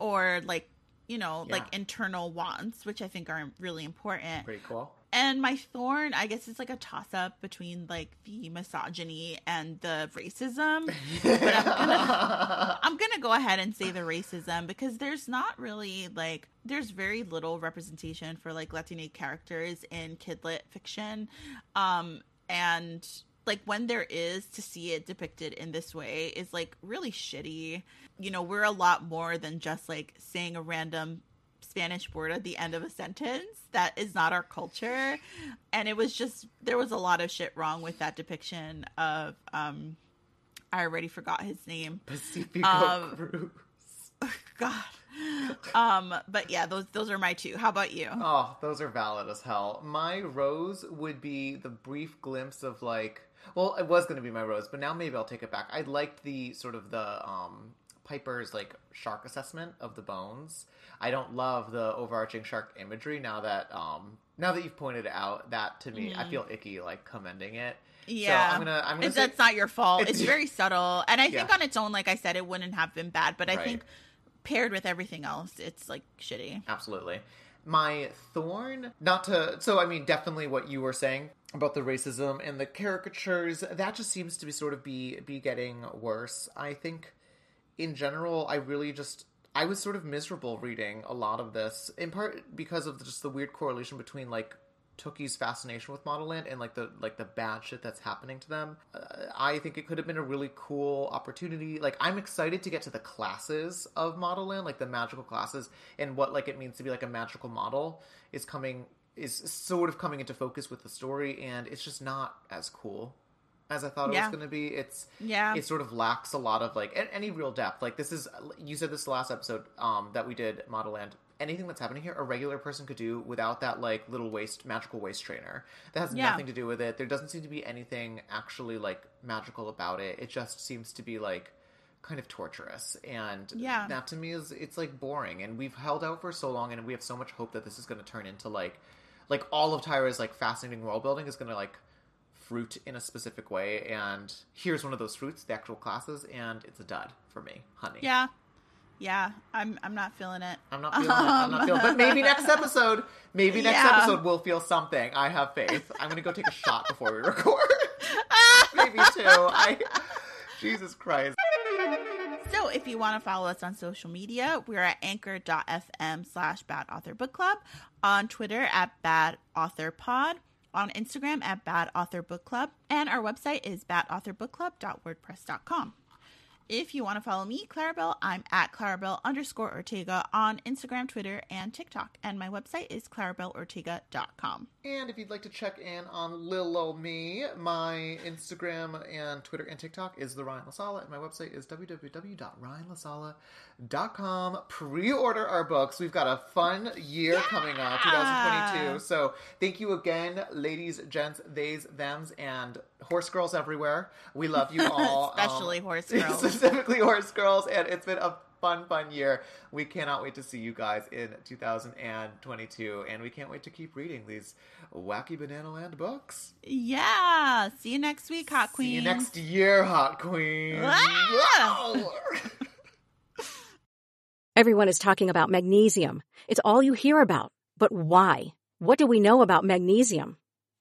or like you know like internal wants, which I think are really important. Pretty cool. And my thorn, I guess, it's like a toss up between like the misogyny and the racism. but I'm gonna I'm gonna go ahead and say the racism because there's not really like there's very little representation for like Latina characters in kidlit fiction, um, and like when there is to see it depicted in this way is like really shitty. You know, we're a lot more than just like saying a random Spanish word at the end of a sentence. That is not our culture. And it was just there was a lot of shit wrong with that depiction of um I already forgot his name. Pacifico Um, Cruz. God. Um but yeah, those those are my two. How about you? Oh, those are valid as hell. My rose would be the brief glimpse of like, well, it was going to be my rose, but now maybe I'll take it back. I liked the sort of the um Piper's like shark assessment of the bones. I don't love the overarching shark imagery now that um now that you've pointed out that to me, I feel icky like commending it. Yeah, so I'm gonna I'm gonna say, that's not your fault. It's, It's- very subtle, and I think Yeah. on its own, like I said, it wouldn't have been bad. But I Right. think paired with everything else, it's like shitty. Absolutely. My thorn, not to, so I mean, definitely what you were saying about the racism and the caricatures, that just seems to be sort of be be getting worse. I think, in general, I really just I was sort of miserable reading a lot of this, in part because of just the weird correlation between like Tookie's fascination with Modelland and like the like the bad shit that's happening to them. Uh, I think it could have been a really cool opportunity. Like I'm excited to get to the classes of Modelland, like the magical classes and what like it means to be like a magical model is coming is sort of coming into focus with the story and it's just not as cool as I thought it Yeah. was going to be. It's Yeah. it sort of lacks a lot of like any real depth. Like this is you said this last episode um that we did Modelland. Anything that's happening here, a regular person could do without that like little waist magical waist trainer. That has Yeah. nothing to do with it. There doesn't seem to be anything actually like magical about it. It just seems to be like kind of torturous and Yeah. that to me is it's like boring and we've held out for so long and we have so much hope that this is going to turn into like like all of Tyra's like fascinating world building is going to like fruit in a specific way and here's one of those fruits the actual classes and it's a dud for me honey. Yeah, yeah. I'm I'm not feeling it. i'm not feeling it i'm not feeling but maybe um, next episode maybe next Yeah. episode we'll feel something. I have faith. I'm gonna go take a shot before we record. Maybe two i jesus christ. So if you want to follow us on social media, we're at anchor.fm slash bad author book club, on Twitter at bad author pod, on Instagram at bad author book club, and our website is badauthorbookclub.wordpress.com. If you want to follow me, Claribel, I'm at Claribel underscore Ortega on Instagram, Twitter, and TikTok. And my website is claribelortega.com. And if you'd like to check in on Lil Ol Me, my Instagram and Twitter and TikTok is the Ryan Lasala, and my website is www.ryanlasala.com. Pre-order our books. We've got a fun year coming up, 2022. So thank you again, ladies, gents, theys, thems, and horse girls everywhere. We love you all. Especially Um, horse girls. specifically horse girls, and it's been a fun, fun year. We cannot wait to see you guys in 2022, and we can't wait to keep reading these wacky Banana Land books. Yeah. See you next week, Hot Queen. See you next year, Hot Queen. Ah! Everyone is talking about magnesium. It's all you hear about. But why? What do we know about magnesium?